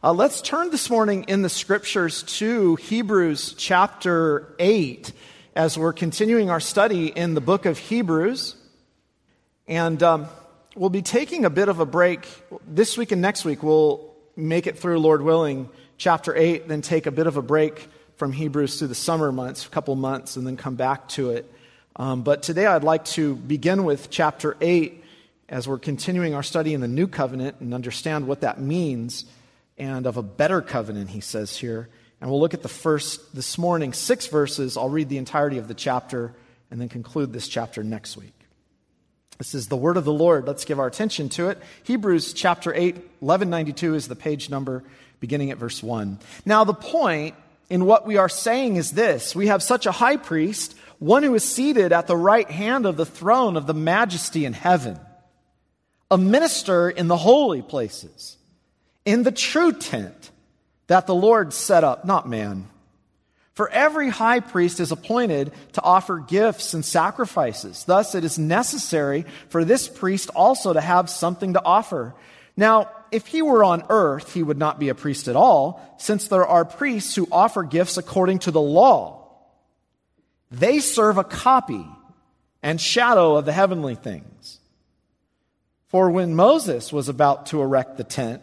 Uh, let's turn this morning in the scriptures to Hebrews chapter 8 as we're continuing our study in the book of Hebrews. And um, we'll be taking a bit of a break this week and next week. We'll make it through, Lord willing, chapter 8, then take a bit of a break from Hebrews through the summer months, a couple months, and then come back to it. Um, but today I'd like to begin with chapter 8 as we're continuing our study in the new covenant and understand what that means and of a better covenant, he says here. And we'll look at the first, this morning, six verses. I'll read the entirety of the chapter and then conclude this chapter next week. This is the word of the Lord. Let's give our attention to it. Hebrews chapter 8, 1192 is the page number, beginning at verse 1. Now, the point in what we are saying is this we have such a high priest, one who is seated at the right hand of the throne of the majesty in heaven, a minister in the holy places in the true tent that the Lord set up, not man. For every high priest is appointed to offer gifts and sacrifices. Thus, it is necessary for this priest also to have something to offer. Now, if he were on earth, he would not be a priest at all, since there are priests who offer gifts according to the law. They serve a copy and shadow of the heavenly things. For when Moses was about to erect the tent,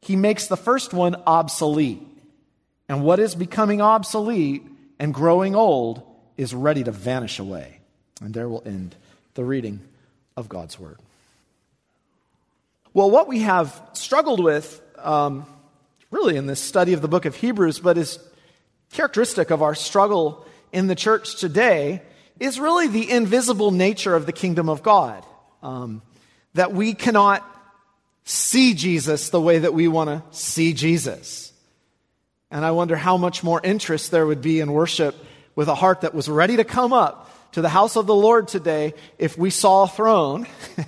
he makes the first one obsolete. And what is becoming obsolete and growing old is ready to vanish away. And there will end the reading of God's Word. Well, what we have struggled with, um, really, in this study of the book of Hebrews, but is characteristic of our struggle in the church today, is really the invisible nature of the kingdom of God. Um, that we cannot see Jesus the way that we want to see Jesus. And I wonder how much more interest there would be in worship with a heart that was ready to come up to the house of the Lord today if we saw a throne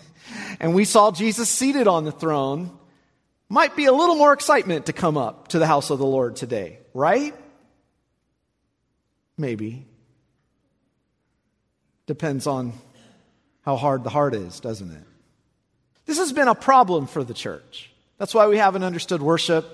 and we saw Jesus seated on the throne. Might be a little more excitement to come up to the house of the Lord today, right? Maybe. Depends on how hard the heart is, doesn't it? This has been a problem for the church. That's why we haven't understood worship.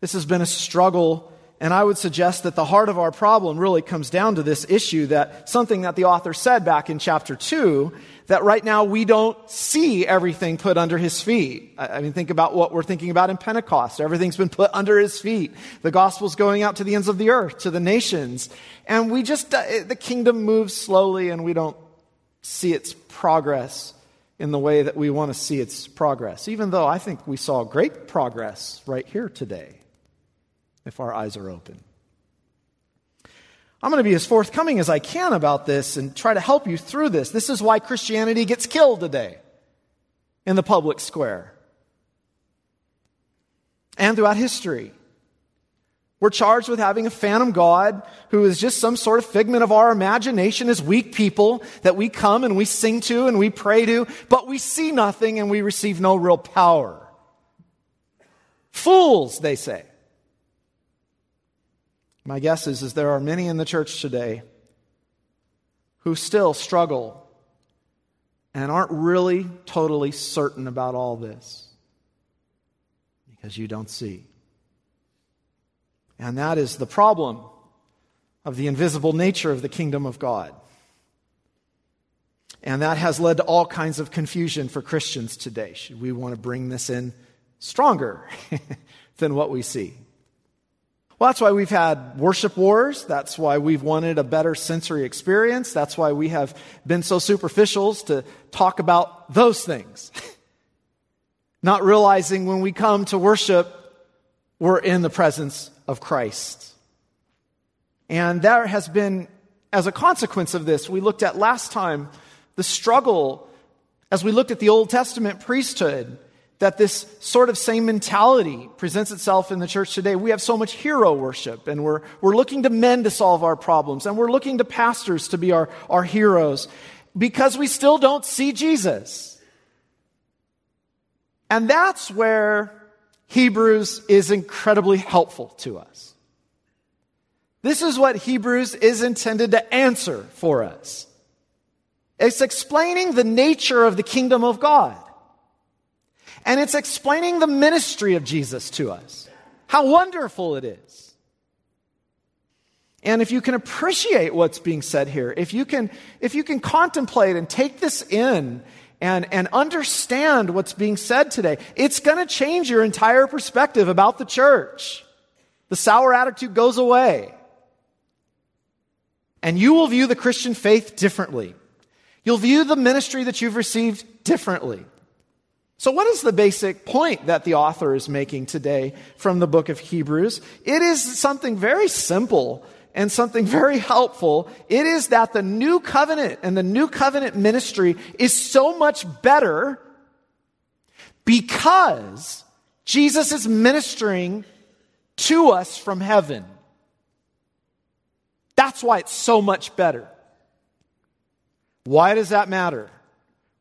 This has been a struggle. And I would suggest that the heart of our problem really comes down to this issue that something that the author said back in chapter 2 that right now we don't see everything put under his feet. I mean, think about what we're thinking about in Pentecost. Everything's been put under his feet. The gospel's going out to the ends of the earth, to the nations. And we just, uh, the kingdom moves slowly and we don't see its progress in the way that we want to see its progress, even though I think we saw great progress right here today, if our eyes are open. I'm going to be as forthcoming as I can about this and try to help you through this. This is why Christianity gets killed today in the public square and throughout history. We're charged with having a phantom God who is just some sort of figment of our imagination as weak people that we come and we sing to and we pray to, but we see nothing and we receive no real power. Fools, they say. My guess is, is there are many in the church today who still struggle and aren't really totally certain about all this because you don't see. And that is the problem of the invisible nature of the kingdom of God. And that has led to all kinds of confusion for Christians today. Should we want to bring this in stronger than what we see? Well, that's why we've had worship wars. That's why we've wanted a better sensory experience. That's why we have been so superficials to talk about those things. Not realizing when we come to worship, we're in the presence of Christ. And there has been, as a consequence of this, we looked at last time the struggle as we looked at the Old Testament priesthood that this sort of same mentality presents itself in the church today. We have so much hero worship, and we're, we're looking to men to solve our problems, and we're looking to pastors to be our, our heroes because we still don't see Jesus. And that's where Hebrews is incredibly helpful to us. This is what Hebrews is intended to answer for us. It's explaining the nature of the kingdom of God. And it's explaining the ministry of Jesus to us. How wonderful it is. And if you can appreciate what's being said here, if you can, if you can contemplate and take this in and, and understand what's being said today, it's going to change your entire perspective about the church. The sour attitude goes away. And you will view the Christian faith differently. You'll view the ministry that you've received differently. So, what is the basic point that the author is making today from the book of Hebrews? It is something very simple and something very helpful. It is that the new covenant and the new covenant ministry is so much better because Jesus is ministering to us from heaven. That's why it's so much better. Why does that matter?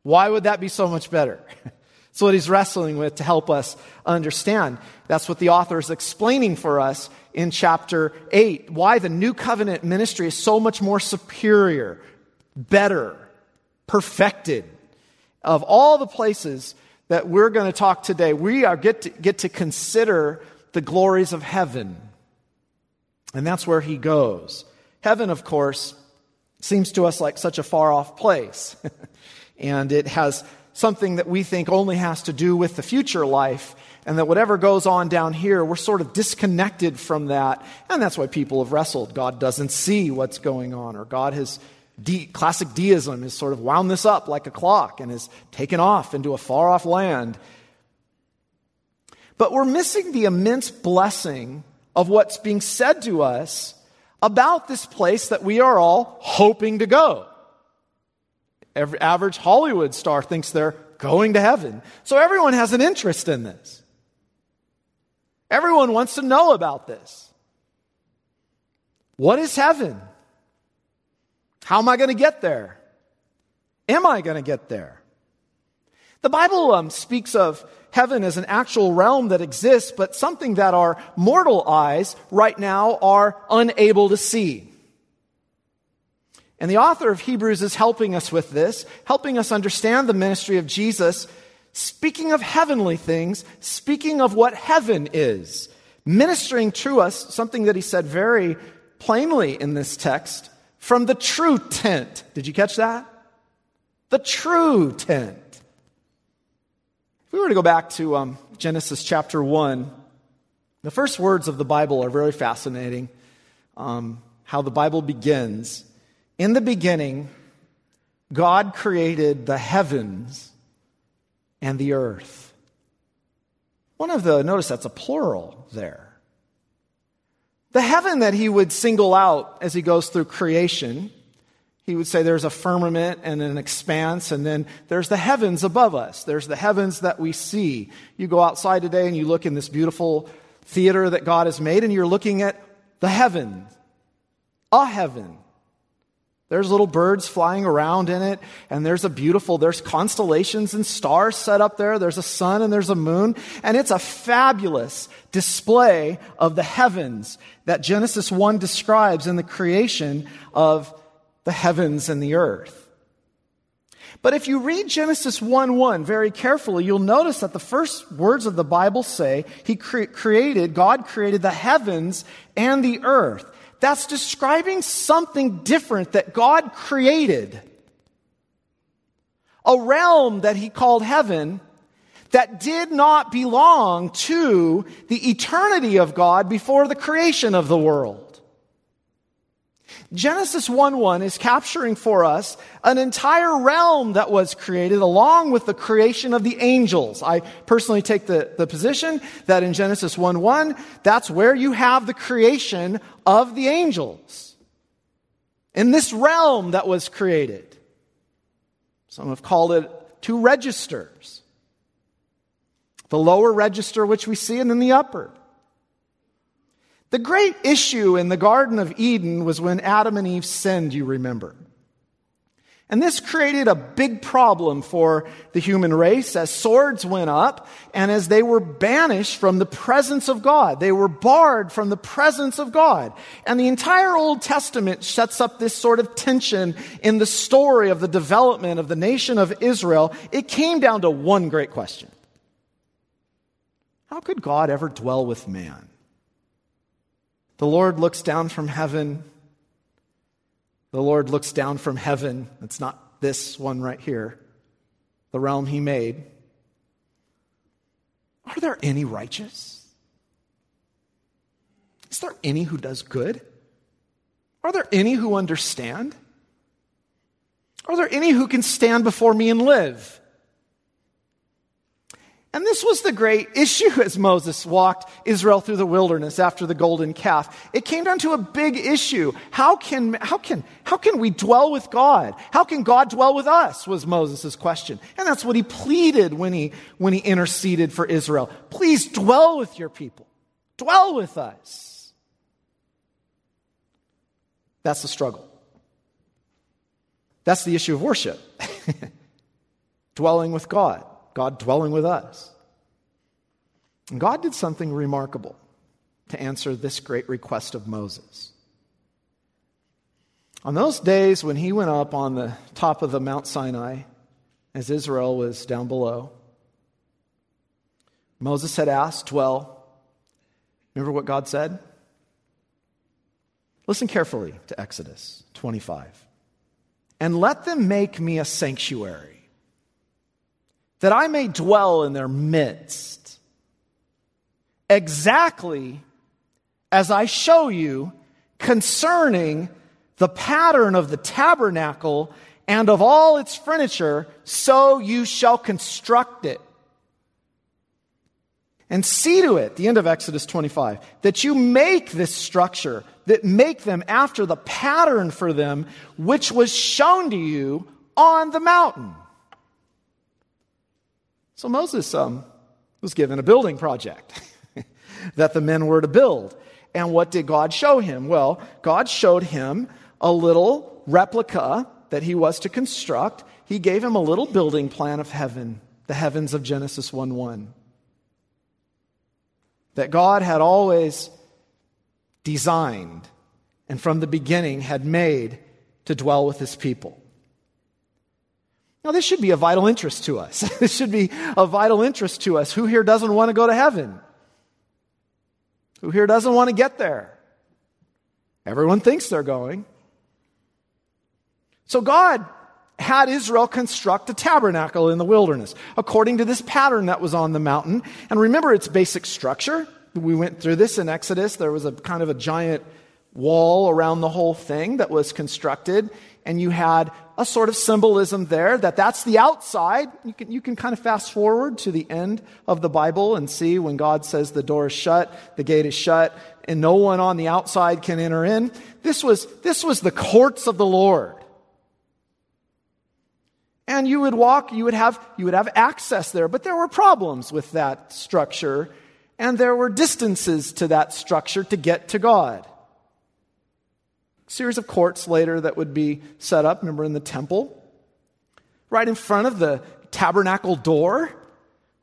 Why would that be so much better? That's what he's wrestling with to help us understand. That's what the author is explaining for us in chapter 8. Why the new covenant ministry is so much more superior, better, perfected. Of all the places that we're going to talk today, we are get to, get to consider the glories of heaven. And that's where he goes. Heaven, of course, seems to us like such a far off place. and it has something that we think only has to do with the future life, and that whatever goes on down here, we're sort of disconnected from that. And that's why people have wrestled. God doesn't see what's going on, or God has. De- classic deism has sort of wound this up like a clock and has taken off into a far off land. But we're missing the immense blessing of what's being said to us about this place that we are all hoping to go. Every average Hollywood star thinks they're going to heaven. So everyone has an interest in this. Everyone wants to know about this. What is heaven? How am I going to get there? Am I going to get there? The Bible um, speaks of heaven as an actual realm that exists, but something that our mortal eyes right now are unable to see. And the author of Hebrews is helping us with this, helping us understand the ministry of Jesus, speaking of heavenly things, speaking of what heaven is, ministering to us something that he said very plainly in this text from the true tent. Did you catch that? The true tent. If we were to go back to um, Genesis chapter 1, the first words of the Bible are very fascinating. Um, how the Bible begins. In the beginning, God created the heavens and the earth. One of the, notice that's a plural there. The heaven that he would single out as he goes through creation, he would say there's a firmament and an expanse, and then there's the heavens above us. There's the heavens that we see. You go outside today and you look in this beautiful theater that God has made, and you're looking at the heavens, a heaven. There's little birds flying around in it, and there's a beautiful, there's constellations and stars set up there. There's a sun and there's a moon, and it's a fabulous display of the heavens that Genesis 1 describes in the creation of the heavens and the earth. But if you read Genesis 1 1 very carefully, you'll notice that the first words of the Bible say, He cre- created, God created the heavens and the earth. That's describing something different that God created. A realm that He called heaven that did not belong to the eternity of God before the creation of the world. Genesis 1 1 is capturing for us an entire realm that was created along with the creation of the angels. I personally take the, the position that in Genesis 1 1, that's where you have the creation of the angels. In this realm that was created. Some have called it two registers the lower register, which we see, and then the upper. The great issue in the Garden of Eden was when Adam and Eve sinned, you remember. And this created a big problem for the human race as swords went up and as they were banished from the presence of God. They were barred from the presence of God. And the entire Old Testament sets up this sort of tension in the story of the development of the nation of Israel. It came down to one great question. How could God ever dwell with man? The Lord looks down from heaven. The Lord looks down from heaven. It's not this one right here, the realm he made. Are there any righteous? Is there any who does good? Are there any who understand? Are there any who can stand before me and live? And this was the great issue as Moses walked Israel through the wilderness after the golden calf. It came down to a big issue. How can, how can, how can we dwell with God? How can God dwell with us? was Moses' question. And that's what he pleaded when he, when he interceded for Israel. Please dwell with your people. Dwell with us. That's the struggle. That's the issue of worship. Dwelling with God. God dwelling with us. And God did something remarkable to answer this great request of Moses. On those days when he went up on the top of the Mount Sinai, as Israel was down below, Moses had asked, Well, remember what God said? Listen carefully to Exodus 25. And let them make me a sanctuary that I may dwell in their midst, exactly as I show you concerning the pattern of the tabernacle and of all its furniture, so you shall construct it. And see to it, the end of Exodus 25, that you make this structure, that make them after the pattern for them, which was shown to you on the mountain. So Moses um, was given a building project that the men were to build. And what did God show him? Well, God showed him a little replica that he was to construct. He gave him a little building plan of heaven, the heavens of Genesis 1 1. That God had always designed and from the beginning had made to dwell with his people. Now, this should be a vital interest to us. this should be a vital interest to us. Who here doesn't want to go to heaven? Who here doesn't want to get there? Everyone thinks they're going. So, God had Israel construct a tabernacle in the wilderness according to this pattern that was on the mountain. And remember its basic structure. We went through this in Exodus. There was a kind of a giant wall around the whole thing that was constructed and you had a sort of symbolism there that that's the outside. You can, you can kind of fast forward to the end of the Bible and see when God says the door is shut, the gate is shut, and no one on the outside can enter in. This was, this was the courts of the Lord. And you would walk, you would have, you would have access there, but there were problems with that structure, and there were distances to that structure to get to God series of courts later that would be set up, remember, in the temple. Right in front of the tabernacle door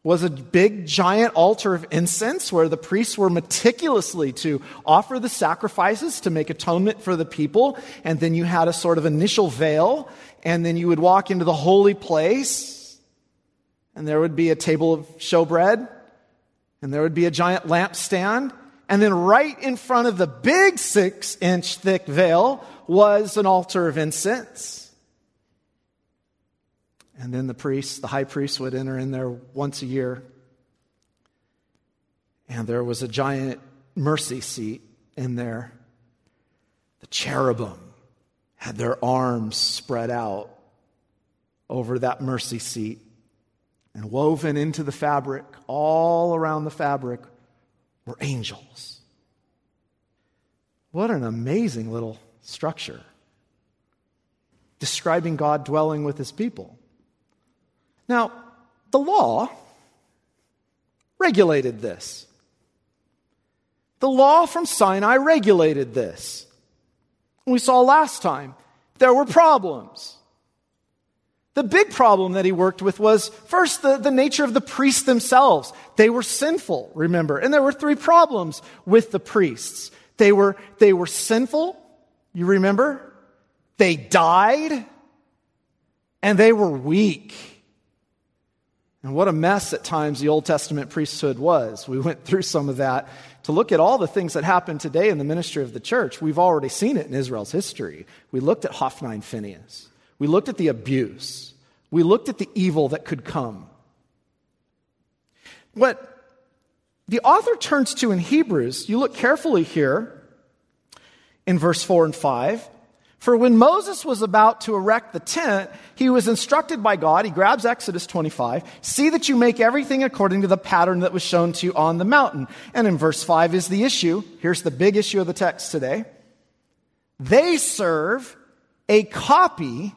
was a big giant altar of incense where the priests were meticulously to offer the sacrifices to make atonement for the people. And then you had a sort of initial veil. And then you would walk into the holy place. And there would be a table of showbread. And there would be a giant lampstand. And then right in front of the big six inch thick veil was an altar of incense. And then the priest, the high priest, would enter in there once a year. And there was a giant mercy seat in there. The cherubim had their arms spread out over that mercy seat. And woven into the fabric, all around the fabric, were angels. What an amazing little structure describing God dwelling with his people. Now, the law regulated this. The law from Sinai regulated this. We saw last time there were problems. The big problem that he worked with was first the, the nature of the priests themselves. They were sinful, remember. And there were three problems with the priests. They were, they were sinful, you remember? They died, and they were weak. And what a mess at times the Old Testament priesthood was. We went through some of that to look at all the things that happen today in the ministry of the church. We've already seen it in Israel's history. We looked at Hophni and Phinehas. We looked at the abuse. We looked at the evil that could come. What the author turns to in Hebrews, you look carefully here in verse 4 and 5, for when Moses was about to erect the tent, he was instructed by God. He grabs Exodus 25. See that you make everything according to the pattern that was shown to you on the mountain. And in verse 5 is the issue. Here's the big issue of the text today. They serve a copy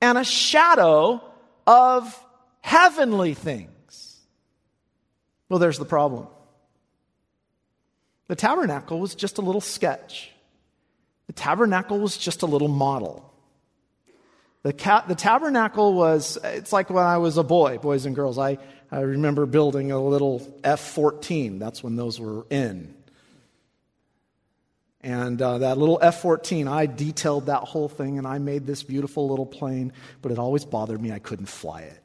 and a shadow of heavenly things. Well, there's the problem. The tabernacle was just a little sketch. The tabernacle was just a little model. The, ca- the tabernacle was, it's like when I was a boy, boys and girls. I, I remember building a little F 14. That's when those were in. And uh, that little F 14, I detailed that whole thing and I made this beautiful little plane, but it always bothered me I couldn't fly it.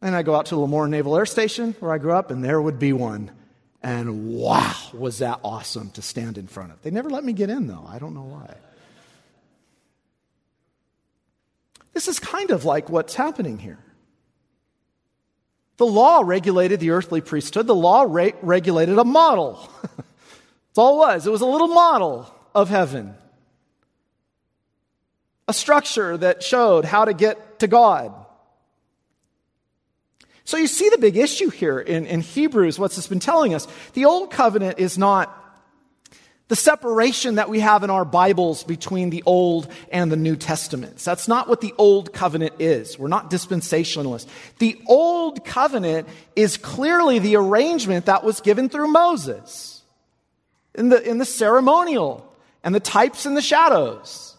And I go out to Lemoore Naval Air Station, where I grew up, and there would be one. And wow, was that awesome to stand in front of. They never let me get in, though. I don't know why. This is kind of like what's happening here. The law regulated the earthly priesthood, the law re- regulated a model. That's all it was. It was a little model of heaven, a structure that showed how to get to God. So you see the big issue here in, in Hebrews, what's this been telling us? The old covenant is not the separation that we have in our Bibles between the Old and the New Testaments. That's not what the Old Covenant is. We're not dispensationalists. The Old Covenant is clearly the arrangement that was given through Moses in the, in the ceremonial and the types and the shadows.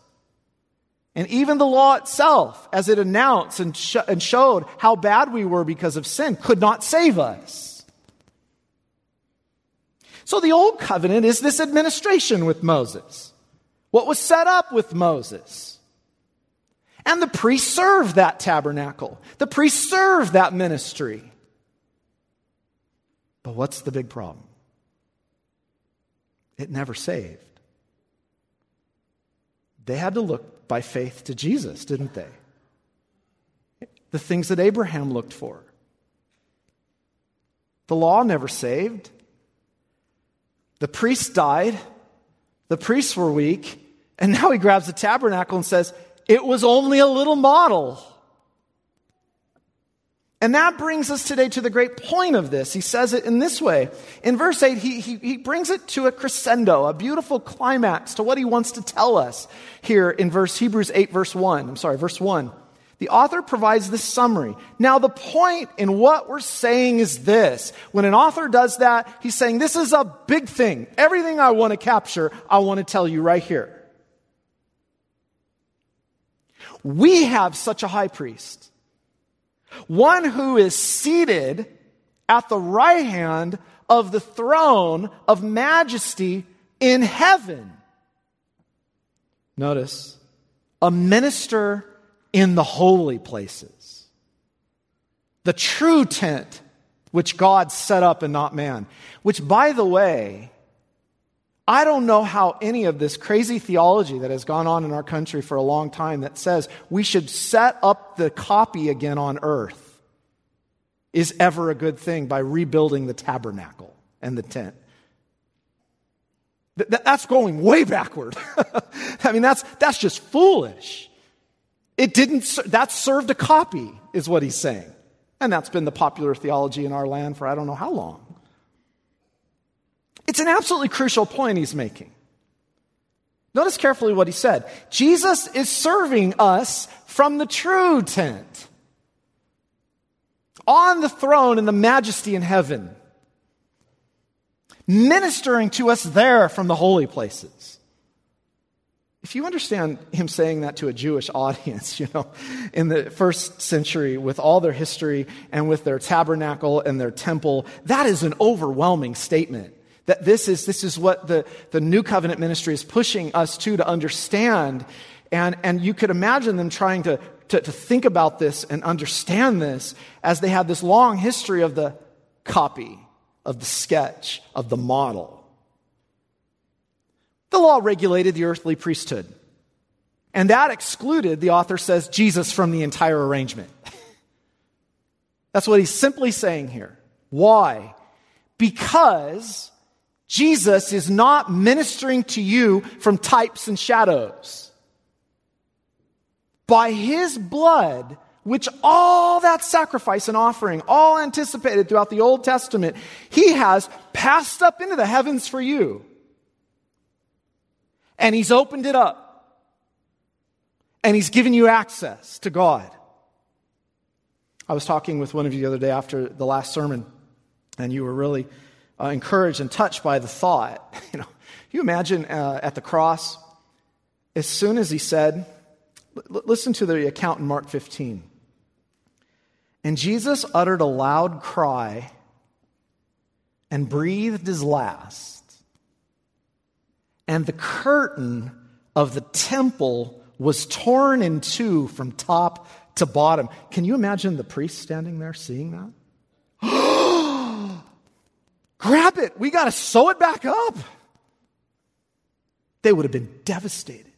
And even the law itself, as it announced and, sh- and showed how bad we were because of sin, could not save us. So the old covenant is this administration with Moses. What was set up with Moses. And the priests served that tabernacle. The priests served that ministry. But what's the big problem? It never saved. They had to look by faith to Jesus, didn't they? The things that Abraham looked for. The law never saved. The priests died. The priests were weak. And now he grabs the tabernacle and says, It was only a little model. And that brings us today to the great point of this. He says it in this way. In verse 8, he, he, he, brings it to a crescendo, a beautiful climax to what he wants to tell us here in verse Hebrews 8, verse 1. I'm sorry, verse 1. The author provides this summary. Now, the point in what we're saying is this. When an author does that, he's saying, This is a big thing. Everything I want to capture, I want to tell you right here. We have such a high priest one who is seated at the right hand of the throne of majesty in heaven. Notice, a minister in the holy places. The true tent which God set up and not man. Which, by the way, I don't know how any of this crazy theology that has gone on in our country for a long time that says we should set up the copy again on earth is ever a good thing by rebuilding the tabernacle and the tent. That's going way backward. I mean, that's, that's just foolish. It didn't, that served a copy, is what he's saying. And that's been the popular theology in our land for I don't know how long. It's an absolutely crucial point he's making. Notice carefully what he said. Jesus is serving us from the true tent, on the throne in the majesty in heaven, ministering to us there from the holy places. If you understand him saying that to a Jewish audience, you know, in the first century with all their history and with their tabernacle and their temple, that is an overwhelming statement. That this is, this is what the, the new covenant ministry is pushing us to, to understand. And, and you could imagine them trying to, to, to think about this and understand this as they had this long history of the copy, of the sketch, of the model. The law regulated the earthly priesthood. And that excluded, the author says, Jesus from the entire arrangement. That's what he's simply saying here. Why? Because Jesus is not ministering to you from types and shadows. By his blood, which all that sacrifice and offering, all anticipated throughout the Old Testament, he has passed up into the heavens for you. And he's opened it up. And he's given you access to God. I was talking with one of you the other day after the last sermon, and you were really uh, encouraged and touched by the thought. You know, you imagine uh, at the cross, as soon as he said, l- listen to the account in Mark 15. And Jesus uttered a loud cry and breathed his last. And the curtain of the temple was torn in two from top to bottom. Can you imagine the priest standing there seeing that? Grab it. We got to sew it back up. They would have been devastated.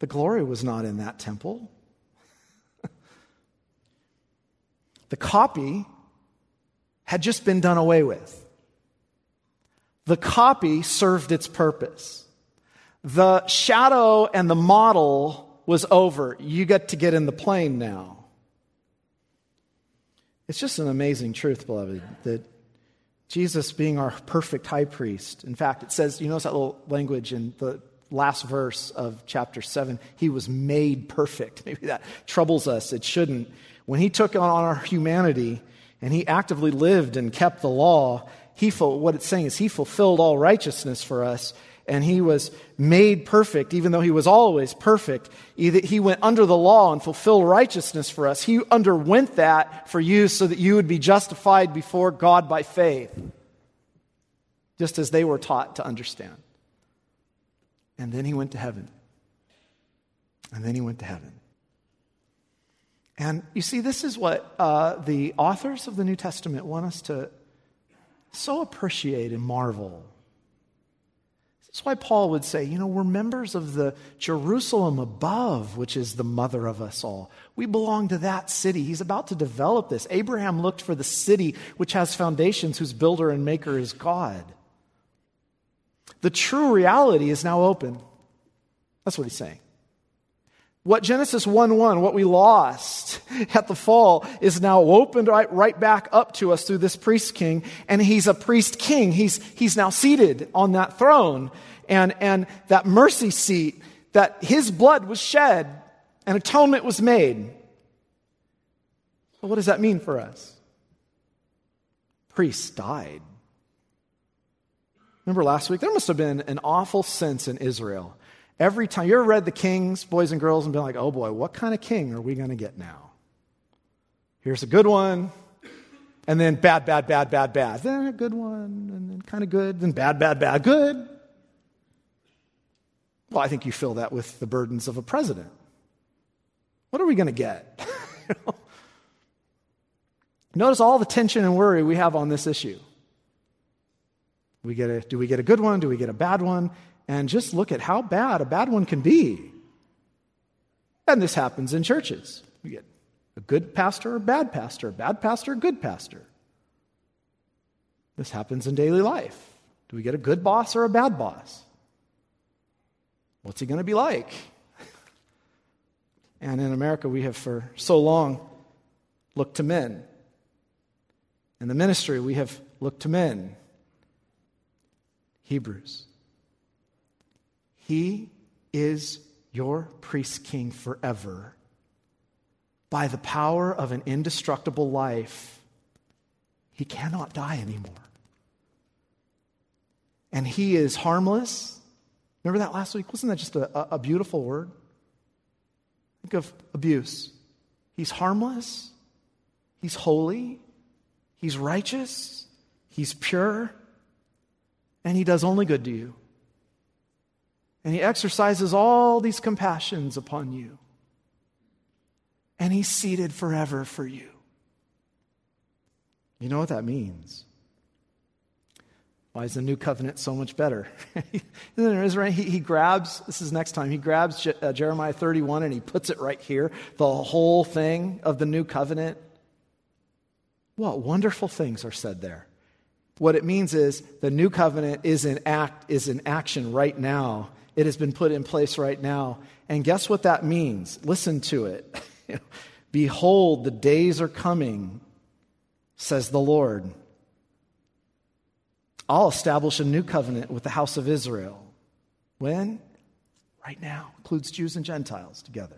The glory was not in that temple. the copy had just been done away with. The copy served its purpose. The shadow and the model was over. You get to get in the plane now. It's just an amazing truth, beloved, that Jesus being our perfect high priest. In fact, it says, you notice that little language in the last verse of chapter 7 he was made perfect. Maybe that troubles us. It shouldn't. When he took on our humanity and he actively lived and kept the law, he what it's saying is he fulfilled all righteousness for us and he was made perfect, even though he was always perfect. He went under the law and fulfilled righteousness for us. He underwent that for you so that you would be justified before God by faith, just as they were taught to understand. And then he went to heaven. And then he went to heaven. And you see, this is what uh, the authors of the New Testament want us to so appreciate and marvel that's why Paul would say, you know, we're members of the Jerusalem above, which is the mother of us all. We belong to that city. He's about to develop this. Abraham looked for the city which has foundations, whose builder and maker is God. The true reality is now open. That's what he's saying. What Genesis 1 1, what we lost at the fall, is now opened right, right back up to us through this priest king. And he's a priest king. He's, he's now seated on that throne. And, and that mercy seat, that his blood was shed and atonement was made. But what does that mean for us? Priests died. Remember last week? There must have been an awful sense in Israel Every time, you ever read the Kings, boys and girls, and been like, oh boy, what kind of king are we going to get now? Here's a good one, and then bad, bad, bad, bad, bad. Then a good one, and then kind of good, then bad, bad, bad, good. Well, I think you fill that with the burdens of a president. What are we going to get? Notice all the tension and worry we have on this issue. We get a, do we get a good one? Do we get a bad one? And just look at how bad a bad one can be. And this happens in churches. We get a good pastor or a bad pastor, a bad pastor, a good pastor. This happens in daily life. Do we get a good boss or a bad boss? What's he going to be like? And in America, we have for so long looked to men. In the ministry, we have looked to men. Hebrews. He is your priest king forever by the power of an indestructible life. He cannot die anymore. And he is harmless. Remember that last week? Wasn't that just a, a beautiful word? Think of abuse. He's harmless, he's holy, he's righteous, he's pure, and he does only good to you. And he exercises all these compassions upon you. And he's seated forever for you. You know what that means? Why is the new covenant so much better? Isn't? He, he grabs, this is next time, he grabs Je, uh, Jeremiah 31 and he puts it right here, the whole thing of the new covenant. What wonderful things are said there. What it means is the new covenant is in act is in action right now it has been put in place right now. And guess what that means? Listen to it. Behold, the days are coming, says the Lord. I'll establish a new covenant with the house of Israel. When? Right now. Includes Jews and Gentiles together.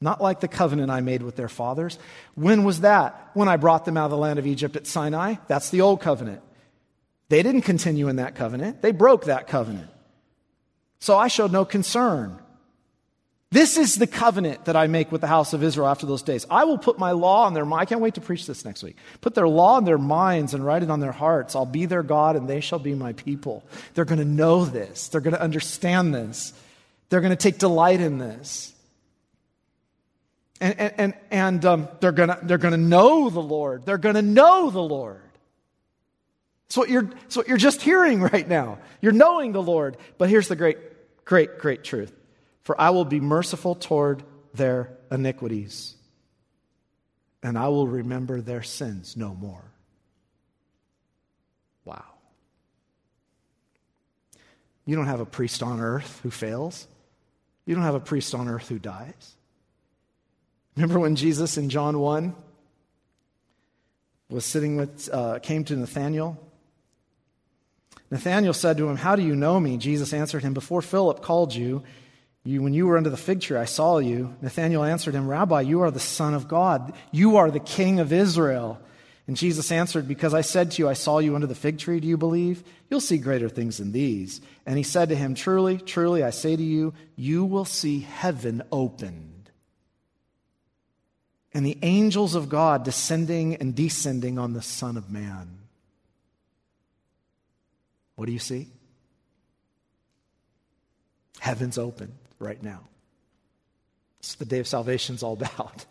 Not like the covenant I made with their fathers. When was that? When I brought them out of the land of Egypt at Sinai? That's the old covenant. They didn't continue in that covenant, they broke that covenant. So I showed no concern. This is the covenant that I make with the house of Israel after those days. I will put my law on their mind. I can't wait to preach this next week. Put their law in their minds and write it on their hearts. I'll be their God and they shall be my people. They're going to know this. They're going to understand this. They're going to take delight in this. And, and, and, and um, they're going to they're going to know the Lord. They're going to know the Lord. It's what, you're, it's what you're just hearing right now. You're knowing the Lord. But here's the great, great, great truth For I will be merciful toward their iniquities, and I will remember their sins no more. Wow. You don't have a priest on earth who fails. You don't have a priest on earth who dies. Remember when Jesus in John 1 was sitting with, uh, came to Nathanael Nathanael said to him, How do you know me? Jesus answered him, Before Philip called you, you, when you were under the fig tree, I saw you. Nathanael answered him, Rabbi, you are the Son of God. You are the King of Israel. And Jesus answered, Because I said to you, I saw you under the fig tree, do you believe? You'll see greater things than these. And he said to him, Truly, truly, I say to you, you will see heaven opened. And the angels of God descending and descending on the Son of Man. What do you see? Heaven's open right now. It's the day of salvation is all about.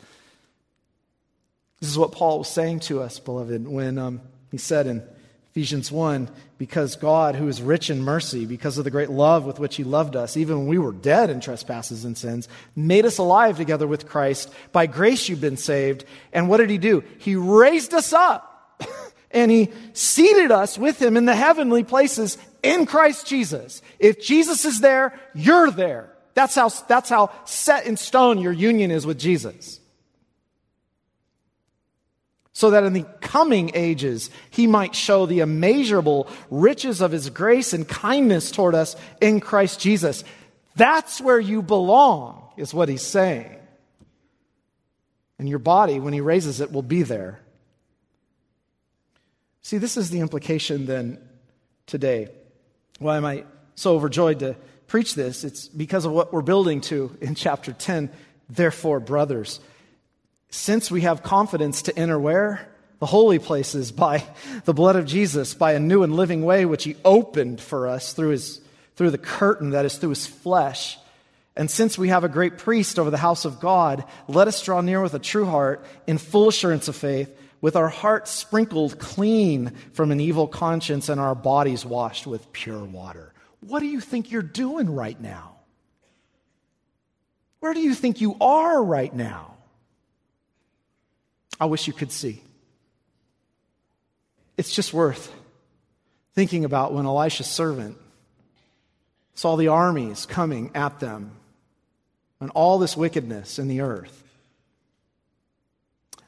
This is what Paul was saying to us, beloved, when um, he said in Ephesians 1 because God, who is rich in mercy, because of the great love with which he loved us, even when we were dead in trespasses and sins, made us alive together with Christ. By grace you've been saved. And what did he do? He raised us up and he seated us with him in the heavenly places in Christ Jesus. If Jesus is there, you're there. That's how, that's how set in stone your union is with Jesus. So that in the coming ages, he might show the immeasurable riches of his grace and kindness toward us in Christ Jesus. That's where you belong, is what he's saying. And your body, when he raises it, will be there. See, this is the implication then today. Why am I so overjoyed to preach this? It's because of what we're building to in chapter 10. Therefore, brothers. Since we have confidence to enter where? The holy places by the blood of Jesus, by a new and living way which he opened for us through, his, through the curtain that is through his flesh. And since we have a great priest over the house of God, let us draw near with a true heart in full assurance of faith, with our hearts sprinkled clean from an evil conscience and our bodies washed with pure water. What do you think you're doing right now? Where do you think you are right now? I wish you could see. It's just worth thinking about when Elisha's servant saw the armies coming at them and all this wickedness in the earth.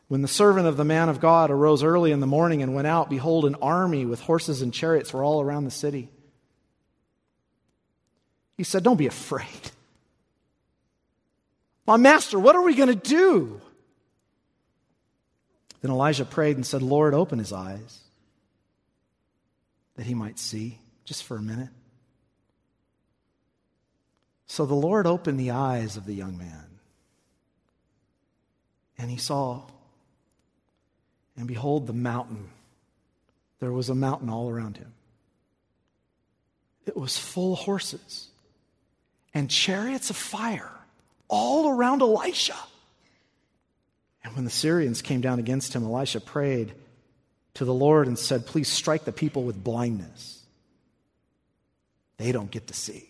When the servant of the man of God arose early in the morning and went out, behold, an army with horses and chariots were all around the city. He said, Don't be afraid. My master, what are we going to do? Then Elijah prayed and said, Lord, open his eyes that he might see, just for a minute. So the Lord opened the eyes of the young man, and he saw, and behold, the mountain. There was a mountain all around him. It was full of horses and chariots of fire all around Elisha. And when the Syrians came down against him, Elisha prayed to the Lord and said, Please strike the people with blindness. They don't get to see.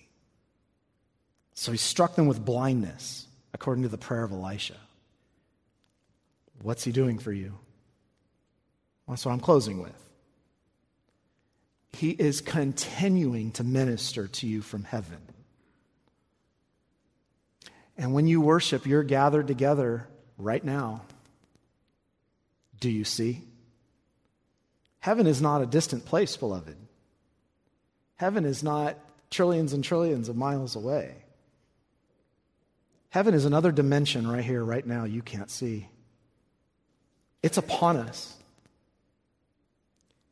So he struck them with blindness, according to the prayer of Elisha. What's he doing for you? That's what I'm closing with. He is continuing to minister to you from heaven. And when you worship, you're gathered together right now. Do you see? Heaven is not a distant place, beloved. Heaven is not trillions and trillions of miles away. Heaven is another dimension right here, right now, you can't see. It's upon us.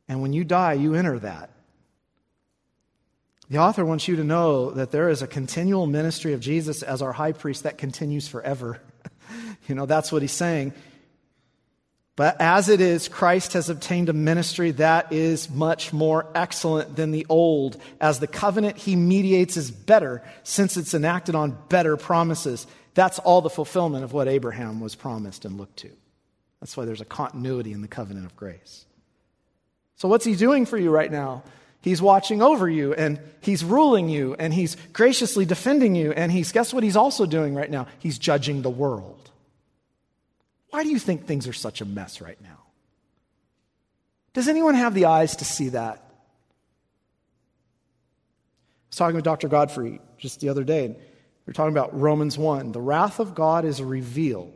And when you die, you enter that. The author wants you to know that there is a continual ministry of Jesus as our high priest that continues forever. you know, that's what he's saying. But as it is, Christ has obtained a ministry that is much more excellent than the old, as the covenant he mediates is better, since it's enacted on better promises. That's all the fulfillment of what Abraham was promised and looked to. That's why there's a continuity in the covenant of grace. So, what's he doing for you right now? He's watching over you and he's ruling you and he's graciously defending you. And he's, guess what he's also doing right now? He's judging the world. Why do you think things are such a mess right now? Does anyone have the eyes to see that? I was talking with Dr. Godfrey just the other day, and we were talking about Romans 1. The wrath of God is revealed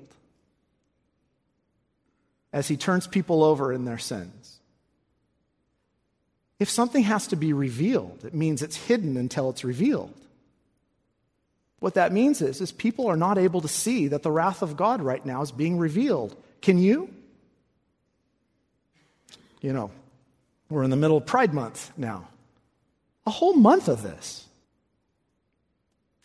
as he turns people over in their sins. If something has to be revealed, it means it's hidden until it's revealed. What that means is, is people are not able to see that the wrath of God right now is being revealed. Can you? You know, we're in the middle of Pride Month now. A whole month of this.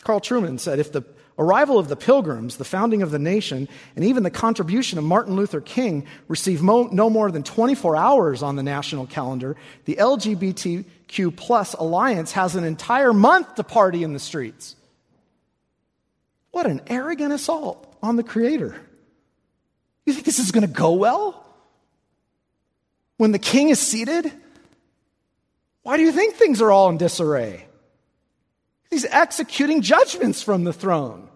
Carl Trueman said if the arrival of the pilgrims, the founding of the nation, and even the contribution of Martin Luther King receive mo- no more than 24 hours on the national calendar, the LGBTQ plus alliance has an entire month to party in the streets. What an arrogant assault on the Creator. You think this is going to go well? When the king is seated? Why do you think things are all in disarray? He's executing judgments from the throne.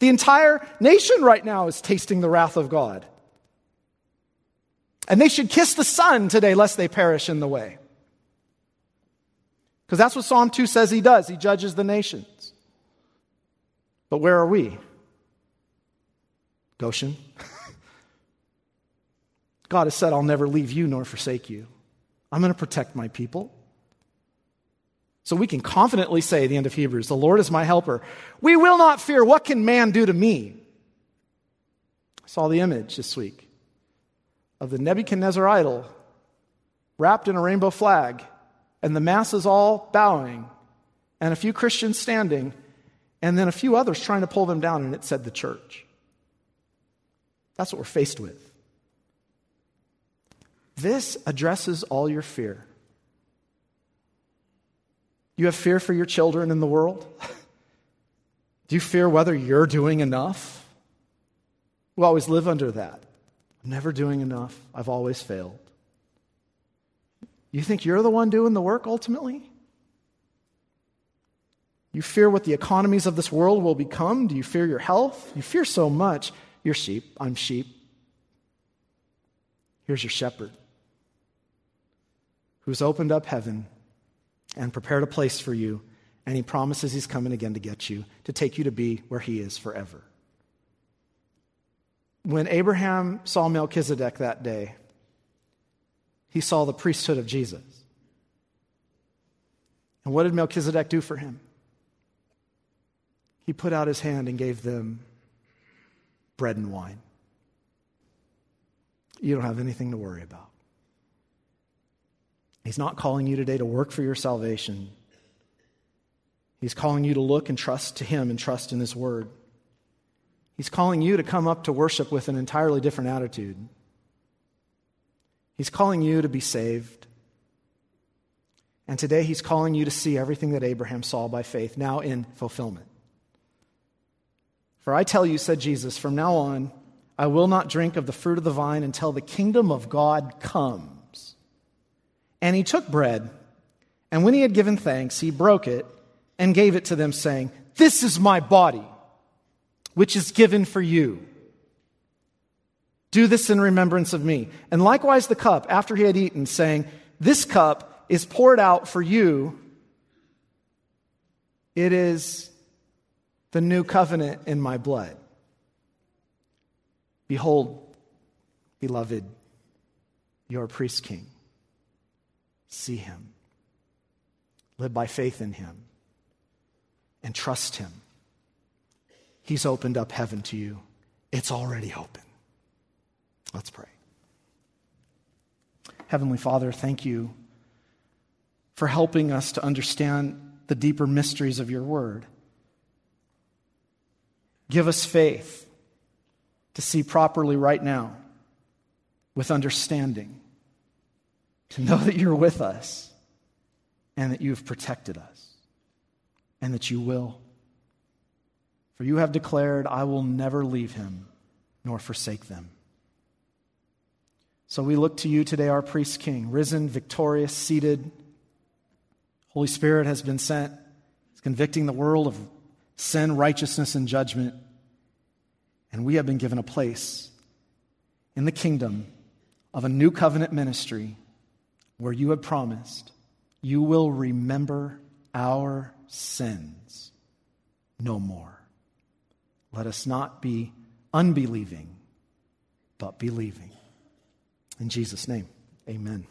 The entire nation right now is tasting the wrath of God. And they should kiss the Son today, lest they perish in the way. Because that's what Psalm 2 says he does. He judges the nations. But where are we? Goshen. God has said, I'll never leave you nor forsake you. I'm going to protect my people. So we can confidently say the end of Hebrews, The Lord is my helper. We will not fear. What can man do to me? I saw the image this week of the Nebuchadnezzar idol wrapped in a rainbow flag, and the masses all bowing, and a few Christians standing and then a few others trying to pull them down, and it said the church. That's what we're faced with. This addresses all your fear. You have fear for your children in the world? Do you fear whether you're doing enough? We always live under that. I'm never doing enough. I've always failed. You think you're the one doing the work ultimately? You fear what the economies of this world will become? Do you fear your health? You fear so much. You're sheep. I'm sheep. Here's your shepherd who's opened up heaven and prepared a place for you, and he promises he's coming again to get you, to take you to be where he is forever. When Abraham saw Melchizedek that day, he saw the priesthood of Jesus. And what did Melchizedek do for him? He put out his hand and gave them bread and wine. You don't have anything to worry about. He's not calling you today to work for your salvation. He's calling you to look and trust to Him and trust in His Word. He's calling you to come up to worship with an entirely different attitude. He's calling you to be saved. And today He's calling you to see everything that Abraham saw by faith, now in fulfillment. For I tell you, said Jesus, from now on, I will not drink of the fruit of the vine until the kingdom of God comes. And he took bread, and when he had given thanks, he broke it and gave it to them, saying, This is my body, which is given for you. Do this in remembrance of me. And likewise the cup, after he had eaten, saying, This cup is poured out for you. It is the new covenant in my blood. Behold, beloved, your priest king. See him. Live by faith in him and trust him. He's opened up heaven to you, it's already open. Let's pray. Heavenly Father, thank you for helping us to understand the deeper mysteries of your word. Give us faith to see properly right now with understanding, to know that you're with us and that you've protected us and that you will. For you have declared, I will never leave him nor forsake them. So we look to you today, our priest king, risen, victorious, seated. Holy Spirit has been sent. Convicting the world of sin, righteousness, and judgment. And we have been given a place in the kingdom of a new covenant ministry where you have promised you will remember our sins no more. Let us not be unbelieving, but believing. In Jesus' name, amen.